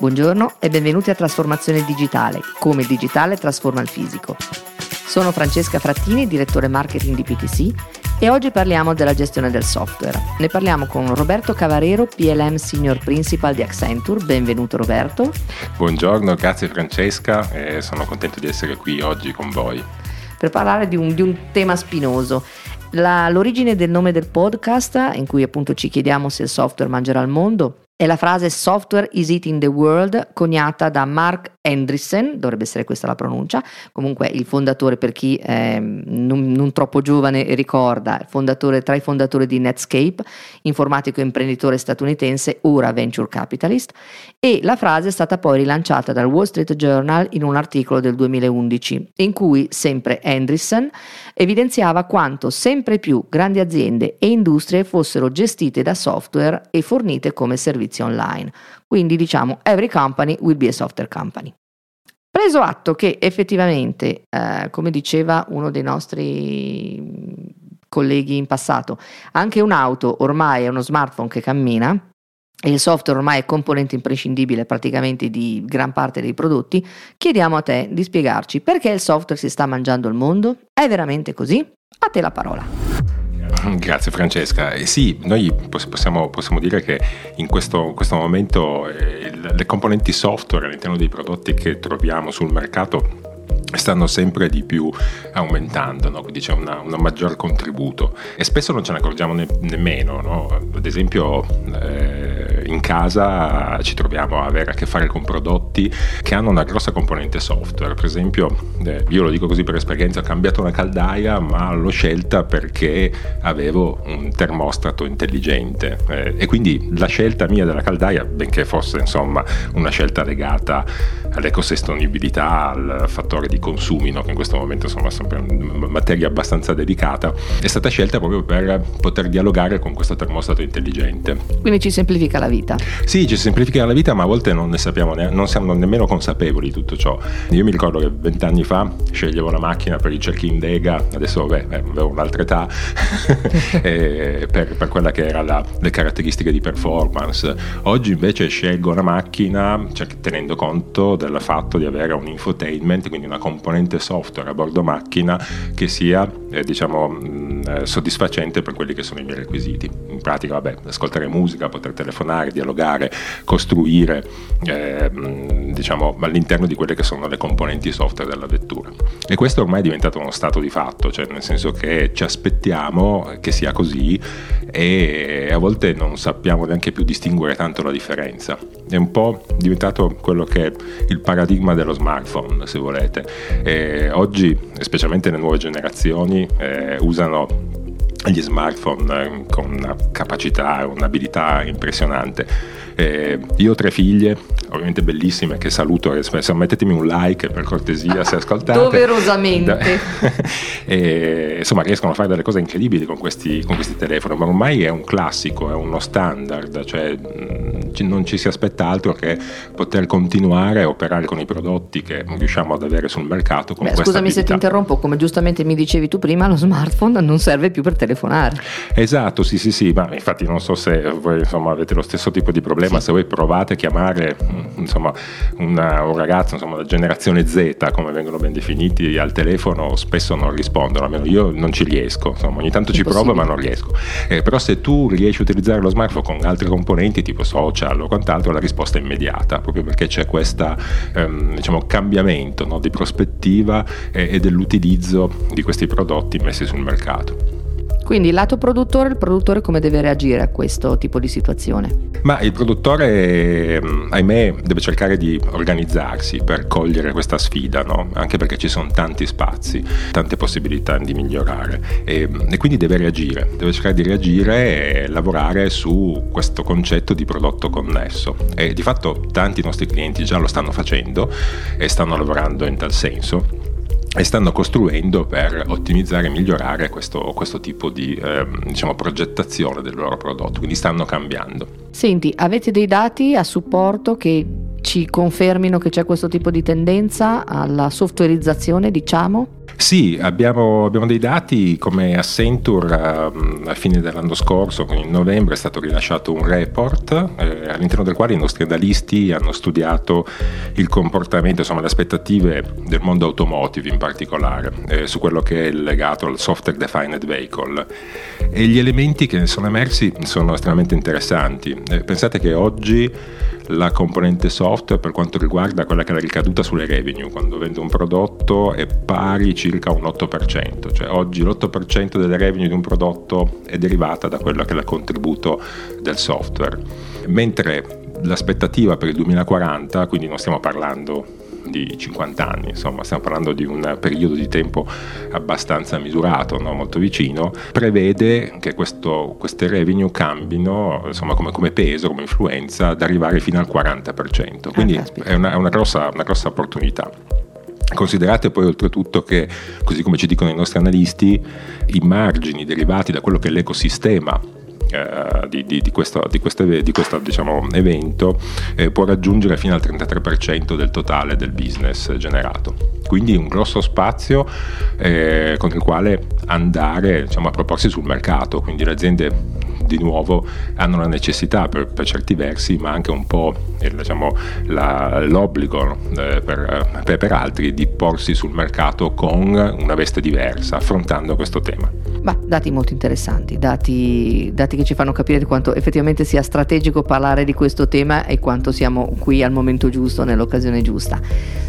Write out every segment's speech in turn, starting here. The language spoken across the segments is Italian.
Buongiorno e benvenuti a Trasformazione Digitale, come il digitale trasforma il fisico. Sono Francesca Frattini, direttore marketing di PTC e oggi parliamo della gestione del software. Ne parliamo con Roberto Cavarero, PLM Senior Principal di Accenture. Benvenuto Roberto. Buongiorno, grazie Francesca e sono contento di essere qui oggi con voi. Per parlare di un, di un tema spinoso. La, l'origine del nome del podcast, in cui appunto ci chiediamo se il software mangerà il mondo, è la frase Software is eating the world, coniata da Mark Andreessen, dovrebbe essere questa la pronuncia, comunque il fondatore per chi eh, non, non, troppo giovane ricorda, fondatore, tra i fondatori di Netscape, informatico e imprenditore statunitense, ora venture capitalist, e la frase è stata poi rilanciata dal Wall Street Journal in un articolo del 2011, in cui sempre Andreessen evidenziava quanto sempre più grandi aziende e industrie fossero gestite da software e fornite come servizi online. Quindi diciamo every company will be a software company. Preso atto che effettivamente, eh, come diceva uno dei nostri colleghi in passato, anche un'auto ormai è uno smartphone che cammina, e il software ormai è componente imprescindibile praticamente di gran parte dei prodotti, chiediamo a te di spiegarci perché il software si sta mangiando il mondo? È veramente così? A te la parola. Grazie Francesca. Eh sì, noi possiamo, possiamo, dire che in questo, questo momento eh, le componenti software all'interno dei prodotti che troviamo sul mercato stanno sempre di più aumentando, no? quindi c'è un maggior contributo e spesso non ce ne accorgiamo ne, nemmeno, no? ad esempio eh, in casa ci troviamo a avere a che fare con prodotti che hanno una grossa componente software, per esempio eh, io lo dico così per esperienza, ho cambiato una caldaia ma l'ho scelta perché avevo un termostato intelligente eh, e quindi la scelta mia della caldaia, benché fosse insomma una scelta legata all'ecosostenibilità, al fattore di consumi, no? che in questo momento sono sempre una materia abbastanza delicata, è stata scelta proprio per poter dialogare con questo termostato intelligente. Quindi ci semplifica la vita? Sì, ci semplifica la vita, ma a volte non ne sappiamo, ne- non siamo nemmeno consapevoli di tutto ciò. Io mi ricordo che vent'anni fa sceglievo la macchina per i check-in Dega, adesso vabbè, eh, avevo un'altra età, per, per, quella che erano le caratteristiche di performance. Oggi invece scelgo una macchina cioè, tenendo conto del fatto di avere un infotainment, quindi una componente software a bordo macchina che sia eh, diciamo, mh, eh, soddisfacente per quelli che sono i miei requisiti. In pratica, vabbè, ascoltare musica, poter telefonare, dialogare, costruire eh, mh, diciamo, all'interno di quelle che sono le componenti software della vettura. E questo ormai è diventato uno stato di fatto, cioè nel senso che ci aspettiamo che sia così e a volte non sappiamo neanche più distinguere tanto la differenza. È un po' diventato quello che è il paradigma dello smartphone, se volete. E oggi, specialmente le nuove generazioni, eh, usano gli smartphone eh, con una capacità un'abilità impressionante. Eh, io ho tre figlie, ovviamente bellissime, che saluto. Mettetemi un like per cortesia se ascoltate. Doverosamente. e, insomma, riescono a fare delle cose incredibili con questi, con questi telefoni, ma ormai è un classico, è uno standard, cioè non ci si aspetta altro che poter continuare a operare con i prodotti che riusciamo ad avere sul mercato. Beh, scusami abilità. se ti interrompo, come giustamente mi dicevi tu prima, lo smartphone non serve più per telefonare. Esatto, sì, sì, sì, ma infatti non so se voi insomma, avete lo stesso tipo di problema, sì. se voi provate a chiamare insomma, una, un ragazzo insomma, della generazione Z, come vengono ben definiti, al telefono spesso non rispondono, almeno io non ci riesco, insomma, ogni tanto ci provo ma non riesco. Eh, però se tu riesci a utilizzare lo smartphone con altri componenti tipo social o quant'altro, la risposta è immediata, proprio perché c'è questo ehm, diciamo, cambiamento no, di prospettiva e, e dell'utilizzo di questi prodotti messi sul mercato. Quindi lato produttore, il produttore come deve reagire a questo tipo di situazione? Ma il produttore, mm, ahimè, deve cercare di organizzarsi per cogliere questa sfida, no? anche perché ci sono tanti spazi, tante possibilità di migliorare e, e quindi deve reagire, deve cercare di reagire e lavorare su questo concetto di prodotto connesso. E di fatto tanti nostri clienti già lo stanno facendo e stanno lavorando in tal senso e stanno costruendo per ottimizzare e migliorare questo, questo tipo di eh, diciamo, progettazione del loro prodotto, quindi stanno cambiando. Senti, avete dei dati a supporto che ci confermino che c'è questo tipo di tendenza alla softwareizzazione, diciamo? Sì, abbiamo, abbiamo, dei dati come Accenture uh, a fine dell'anno scorso, in novembre è stato rilasciato un report eh, all'interno del quale i nostri analisti hanno studiato il comportamento, insomma le aspettative del mondo automotive in particolare, eh, su quello che è legato al software defined vehicle. E gli elementi che ne sono emersi sono estremamente interessanti. Eh, pensate che oggi la componente software per quanto riguarda quella che è la ricaduta sulle revenue, quando vendo un prodotto è pari circa un 8%, cioè oggi l'8% delle revenue di un prodotto è derivata da quello che è il contributo del software, mentre l'aspettativa per il 2040, quindi non stiamo parlando di 50 anni, insomma stiamo parlando di un periodo di tempo abbastanza misurato, no? molto vicino, prevede che questo, queste revenue cambino insomma, come, come, peso, come influenza, ad arrivare fino al 40%, quindi ah, è, una, è una, grossa, una grossa opportunità. Considerate poi oltretutto che, così come ci dicono i nostri analisti, i margini derivati da quello che è l'ecosistema eh, di, di, di, questo, di, questo, questo diciamo, evento eh, può raggiungere fino al 33% del totale del business generato. Quindi un grosso spazio eh, con il quale andare diciamo, a proporsi sul mercato, quindi le aziende di nuovo hanno la necessità per, per certi versi, ma anche un po' eh, diciamo, la, l'obbligo eh, per, per, per altri di porsi sul mercato con una veste diversa, affrontando questo tema. Ma dati molto interessanti, dati, dati, che ci fanno capire quanto effettivamente sia strategico parlare di questo tema e quanto siamo qui al momento giusto, nell'occasione giusta.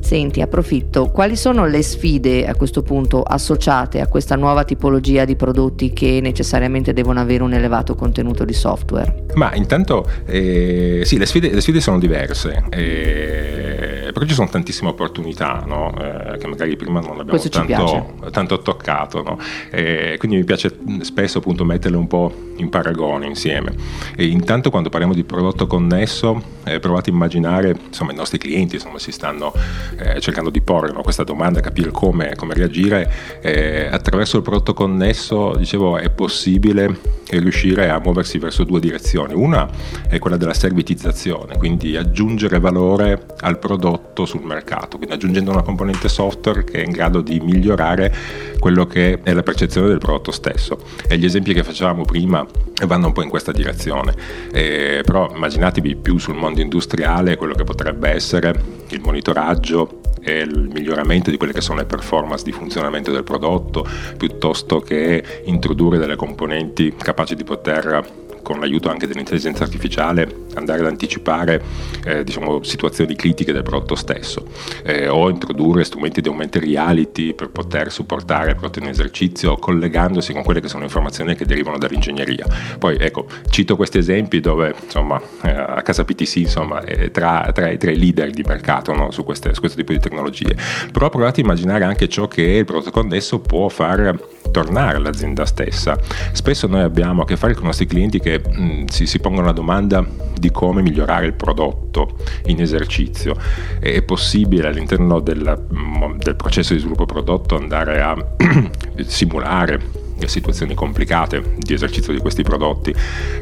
Senti, approfitto, quali sono le sfide a questo punto associate a questa nuova tipologia di prodotti che necessariamente devono avere un elevato contenuto di software? Ma intanto eh, sì, le sfide, le sfide, sono diverse. Eh, però ci sono tantissime opportunità no? eh, che magari prima non abbiamo tanto, tanto, toccato. No? Eh, quindi mi piace spesso appunto metterle un po' in paragone insieme. E intanto quando parliamo di prodotto connesso, eh, provate a immaginare, insomma i nostri clienti insomma, si stanno eh, cercando di porre no? questa domanda, capire come, come reagire. Eh, attraverso il prodotto connesso, dicevo, è possibile riuscire a muoversi verso due direzioni. Una è quella della servitizzazione, quindi aggiungere valore al prodotto prodotto sul mercato, quindi aggiungendo una componente software che è in grado di migliorare quello che è la percezione del prodotto stesso. E gli esempi che facevamo prima vanno un po' in questa direzione, eh, però immaginatevi più sul mondo industriale quello che potrebbe essere il monitoraggio e il miglioramento di quelle che sono le performance di funzionamento del prodotto, piuttosto che introdurre delle componenti capaci di poter con l'aiuto anche dell'intelligenza artificiale andare ad anticipare eh, diciamo, situazioni critiche del prodotto stesso eh, o introdurre strumenti di augmented reality per poter supportare il prodotto in esercizio collegandosi con quelle che sono informazioni che derivano dall'ingegneria. Poi ecco, cito questi esempi dove insomma, eh, a casa PTC insomma, è tra, tra, i leader di mercato no, su, queste, su questo tipo di tecnologie, però provate a immaginare anche ciò che il prodotto connesso può far tornare all'azienda stessa. Spesso noi abbiamo a che fare con i nostri clienti che mh, mm, si, si pongono la domanda di come migliorare il prodotto in esercizio. È possibile all'interno del, mm, del processo di sviluppo prodotto andare a simulare situazioni complicate di esercizio di questi prodotti,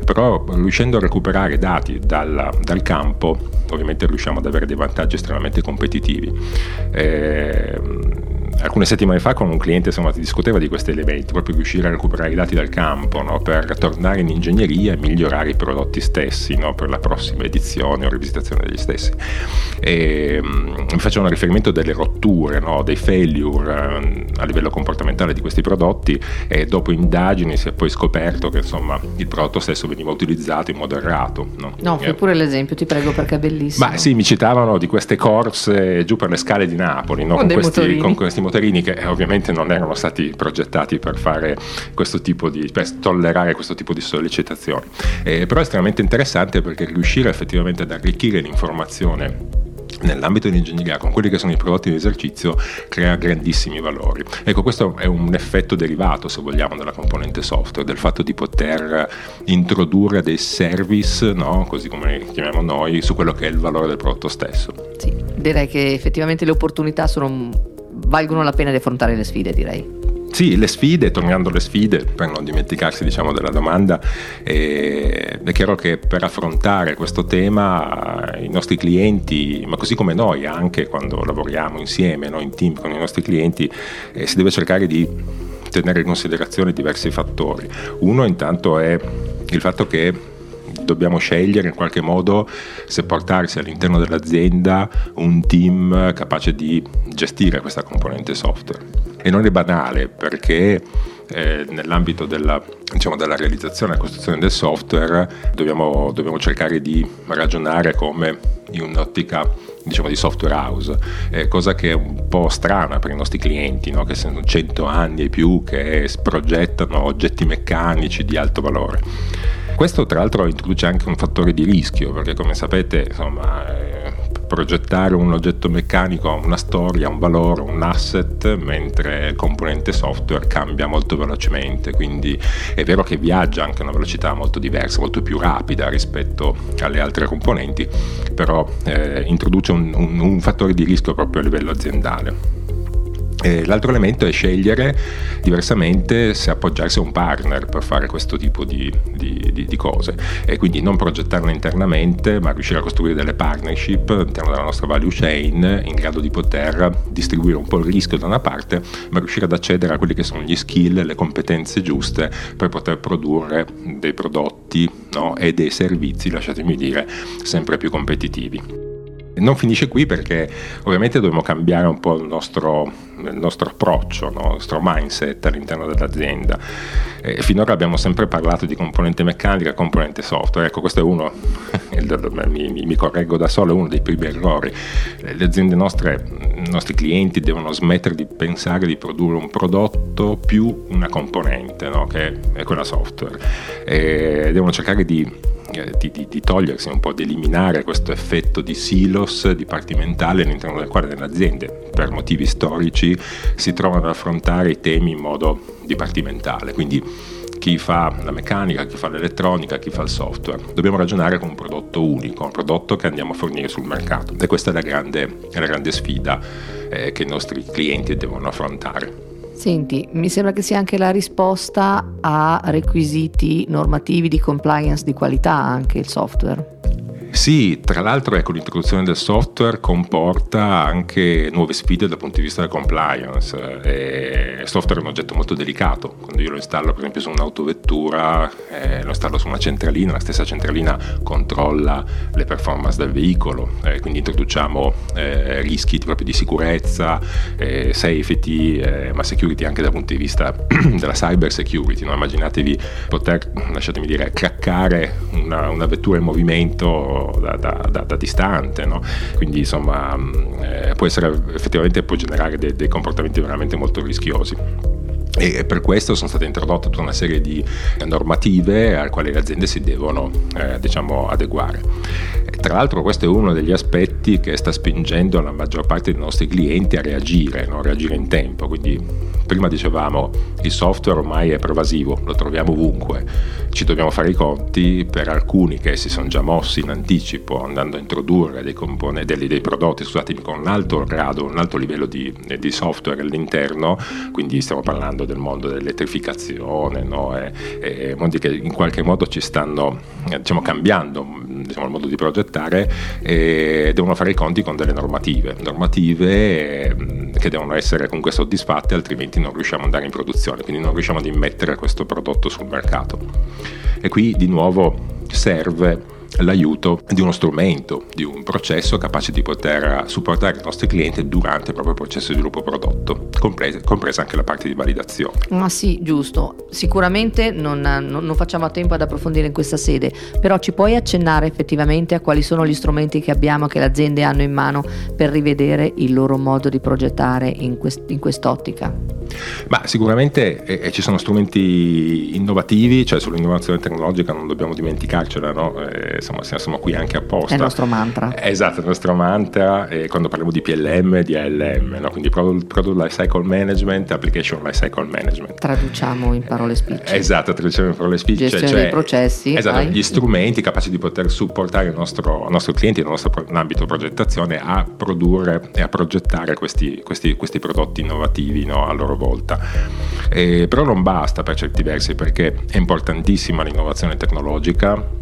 però riuscendo a recuperare dati dal, dal campo ovviamente riusciamo ad avere dei vantaggi estremamente competitivi. Eh, alcune settimane fa con un cliente insomma, discuteva di questi elementi, proprio riuscire a recuperare i dati dal campo no? per tornare in ingegneria e migliorare i prodotti stessi no? per la prossima edizione o rivisitazione degli stessi. E, um, mi facevano riferimento delle rotture, no? dei failure um, a livello comportamentale di questi prodotti e dopo indagini si è poi scoperto che insomma, il prodotto stesso veniva utilizzato in modo errato. No, no fai pure l'esempio, ti prego perché è bellissimo. Ma sì, mi citavano di queste corse giù per le scale di Napoli, con, con, questi, con questi motorini che ovviamente non erano stati progettati per fare questo tipo di, per tollerare questo tipo di sollecitazioni. Eh, però è estremamente interessante perché riuscire effettivamente ad arricchire l'informazione nell'ambito dell'ingegneria con quelli che sono i prodotti di esercizio crea grandissimi valori. Ecco, questo è un effetto derivato, se vogliamo, della componente software, del fatto di poter introdurre dei service, no? così come li chiamiamo noi, su quello che è il valore del prodotto stesso. Sì, direi che effettivamente le opportunità sono valgono la pena di affrontare le sfide, direi. Sì, le sfide, tornando alle sfide, per non dimenticarsi diciamo, della domanda, eh, è chiaro che per affrontare questo tema i nostri clienti, ma così come noi anche quando lavoriamo insieme, no, in team con i nostri clienti, eh, si deve cercare di tenere in considerazione diversi fattori. Uno intanto è il fatto che dobbiamo scegliere in qualche modo se portarsi all'interno dell'azienda un team capace di gestire questa componente software. E non è banale perché eh, nell'ambito della, diciamo, della, realizzazione e costruzione del software dobbiamo, dobbiamo, cercare di ragionare come in un'ottica diciamo, di software house, eh, cosa che è un po' strana per i nostri clienti, no? che sono 100 anni e più che progettano oggetti meccanici di alto valore. Questo tra l'altro introduce anche un fattore di rischio, perché come sapete insomma, eh, progettare un oggetto meccanico ha una storia, un valore, un asset, mentre il componente software cambia molto velocemente, quindi è vero che viaggia anche a una velocità molto diversa, molto più rapida rispetto alle altre componenti, però eh, introduce un, un, un fattore di rischio proprio a livello aziendale. L'altro elemento è scegliere diversamente se appoggiarsi a un partner per fare questo tipo di, di, di, di, cose e quindi non progettarle internamente ma riuscire a costruire delle partnership all'interno della nostra value chain in grado di poter distribuire un po' il rischio da una parte ma riuscire ad accedere a quelli che sono gli skill, le competenze giuste per poter produrre dei prodotti no? e dei servizi, lasciatemi dire, sempre più competitivi. Non finisce qui perché ovviamente dobbiamo cambiare un po' il nostro, il nostro approccio, no? il nostro mindset all'interno dell'azienda. Eh, finora abbiamo sempre parlato di componente meccanica, componente software, ecco questo è uno, mi, mi, correggo da solo, è uno dei primi errori. Le aziende nostre, i nostri clienti devono smettere di pensare di produrre un prodotto più una componente, no? che è quella software. E devono cercare di eh, di, di, di, togliersi un po', di eliminare questo effetto di silos dipartimentale all'interno del quale le aziende, per motivi storici, si trovano ad affrontare i temi in modo dipartimentale. Quindi chi fa la meccanica, chi fa l'elettronica, chi fa il software. Dobbiamo ragionare con un prodotto unico, un prodotto che andiamo a fornire sul mercato. E questa è la grande, è la grande sfida eh, che i nostri clienti devono affrontare. Senti, mi sembra che sia anche la risposta a requisiti normativi di compliance di qualità anche il software. Sì, tra l'altro ecco, l'introduzione del software comporta anche nuove sfide dal punto di vista della compliance. E il software è un oggetto molto delicato, quando io lo installo per esempio su un'autovettura, eh, lo installo su una centralina, la stessa centralina controlla le performance del veicolo, eh, quindi introduciamo eh, rischi proprio di sicurezza, eh, safety, eh, ma security anche dal punto di vista della cyber security. No? Immaginatevi poter, lasciatemi dire, craccare una, una vettura in movimento da, da, da, da distante, no? quindi insomma mm, eh, può essere effettivamente può generare dei, dei comportamenti veramente molto rischiosi e per questo sono state introdotte tutta una serie di normative alle quali le aziende si devono eh, diciamo, adeguare. E tra l'altro questo è uno degli aspetti che sta spingendo la maggior parte dei nostri clienti a reagire, no? reagire in tempo, quindi prima dicevamo il software ormai è pervasivo, lo troviamo ovunque, ci dobbiamo fare i conti per alcuni che si sono già mossi in anticipo andando a introdurre dei, compone, dei, dei prodotti scusatemi, con un alto grado, un alto livello di, di software all'interno, quindi stiamo parlando del mondo dell'elettrificazione, no? e, e mondi che in qualche modo ci stanno diciamo, cambiando diciamo, il modo di progettare e devono fare i conti con delle normative, normative che devono essere comunque soddisfatte altrimenti non riusciamo ad andare in produzione, quindi non riusciamo ad immettere questo prodotto sul mercato. E qui di nuovo serve l'aiuto di uno strumento, di un processo capace di poter supportare i nostri clienti durante il proprio processo di sviluppo prodotto, compresa, compresa anche la parte di validazione. Ma sì, giusto. Sicuramente non, non, non, facciamo a tempo ad approfondire in questa sede, però ci puoi accennare effettivamente a quali sono gli strumenti che abbiamo, che le aziende hanno in mano per rivedere il loro modo di progettare in, quest, in quest'ottica? Ma sicuramente eh, ci sono strumenti innovativi, cioè sull'innovazione tecnologica non dobbiamo dimenticarcela, no? eh, insomma, siamo qui anche apposta. È il nostro mantra. Esatto, il nostro mantra eh, quando parliamo di PLM, di ALM, no? quindi Product, Product Lifecycle Management, Application Lifecycle Management. Traduciamo in parole spicce. Esatto, traduciamo in parole spicce. Gestione cioè, dei processi. Esatto, vai. gli strumenti capaci di poter supportare il nostro, il nostro cliente, il nostro ambito progettazione a produrre e a progettare questi, questi, questi prodotti innovativi no? a loro volta. Eh, però non basta per certi versi perché è importantissima l'innovazione tecnologica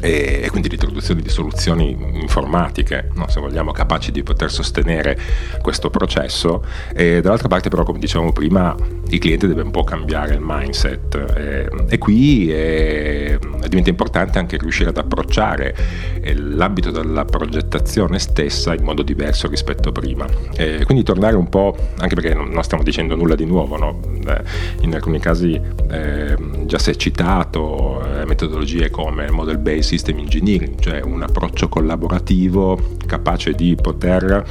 e, quindi l'introduzione di soluzioni informatiche, no? se vogliamo, capaci di poter sostenere questo processo. E dall'altra parte però, come dicevamo prima, il cliente deve un po' cambiare il mindset e, e qui è, diventa importante anche riuscire ad approcciare l'ambito della progettazione stessa in modo diverso rispetto a prima. E quindi tornare un po', anche perché non stiamo dicendo nulla di nuovo, no? in alcuni casi eh, già si è citato eh, metodologie come model based system engineering, cioè un approccio collaborativo capace di poter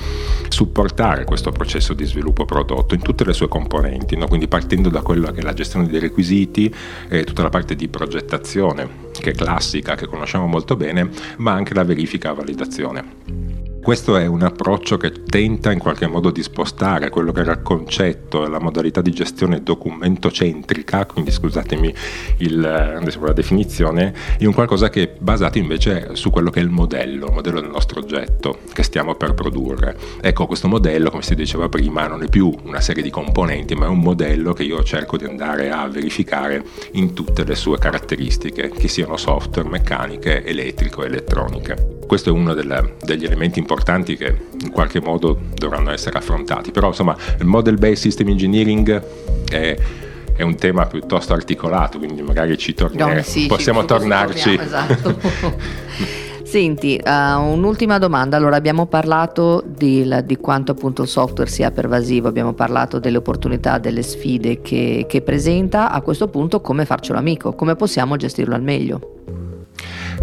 supportare questo processo di sviluppo prodotto in tutte le sue componenti, no? quindi partendo da quella che è la gestione dei requisiti, eh, tutta la parte di progettazione che è classica, che conosciamo molto bene, ma anche la verifica e validazione. Questo è un approccio che tenta in qualche modo di spostare quello che era il concetto, la modalità di gestione documento-centrica, quindi scusatemi il, la definizione, in un qualcosa che è basato invece su quello che è il modello, il modello del nostro oggetto che stiamo per produrre. Ecco, questo modello, come si diceva prima, non è più una serie di componenti, ma è un modello che io cerco di andare a verificare in tutte le sue caratteristiche, che siano software, meccaniche, elettrico, elettroniche. Questo è uno delle, degli elementi importanti che in qualche modo dovranno essere affrontati. Però insomma il model based system engineering è, è un tema piuttosto articolato, quindi magari ci torneremo. No, sì, possiamo ci, tornarci. Esatto. Senti, uh, un'ultima domanda. Allora, abbiamo parlato di, di, quanto appunto il software sia pervasivo, abbiamo parlato delle opportunità, delle sfide che, che presenta. A questo punto, come farcelo amico? Come possiamo gestirlo al meglio?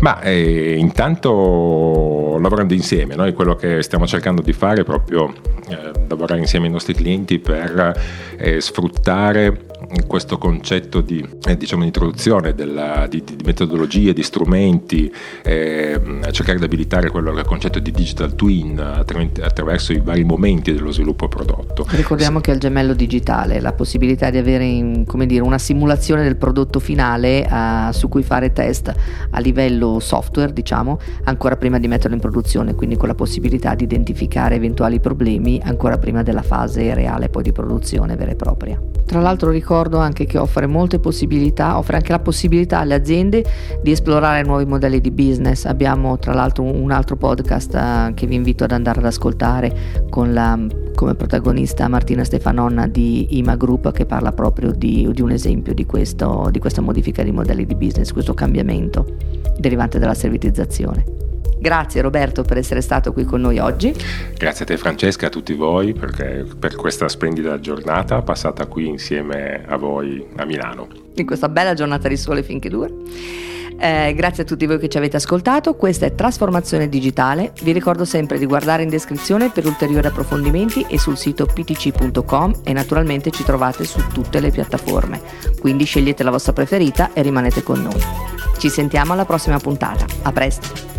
Ma eh, intanto lavorando insieme, noi quello che stiamo cercando di fare è proprio eh, lavorare insieme ai nostri clienti per eh, sfruttare questo concetto di eh, diciamo, introduzione della, di, di, metodologie, di strumenti, eh, cercare di abilitare quello che è il concetto di digital twin attraverso i vari momenti dello sviluppo prodotto. Ricordiamo sì. che è il gemello digitale, la possibilità di avere in, dire, una simulazione del prodotto finale uh, su cui fare test a livello software, diciamo, ancora prima di metterlo in produzione, quindi con la possibilità di identificare eventuali problemi ancora prima della fase reale poi di produzione vera e propria. Tra l'altro ricordo anche che offre molte possibilità, offre anche la possibilità alle aziende di esplorare nuovi modelli di business. Abbiamo tra l'altro un altro podcast uh, che vi invito ad andare ad ascoltare con la, come protagonista Martina Stefanonna di IMA Group che parla proprio di, di un esempio di, questo, di questa modifica di modelli di business, questo cambiamento derivante dalla servitizzazione. Grazie Roberto per essere stato qui con noi oggi. Grazie a te Francesca e a tutti voi perché, per questa splendida giornata passata qui insieme a voi a Milano. In questa bella giornata di sole finché dura. Eh, grazie a tutti voi che ci avete ascoltato, questa è Trasformazione Digitale, vi ricordo sempre di guardare in descrizione per ulteriori approfondimenti e sul sito ptc.com e naturalmente ci trovate su tutte le piattaforme, quindi scegliete la vostra preferita e rimanete con noi. Ci sentiamo alla prossima puntata, a presto!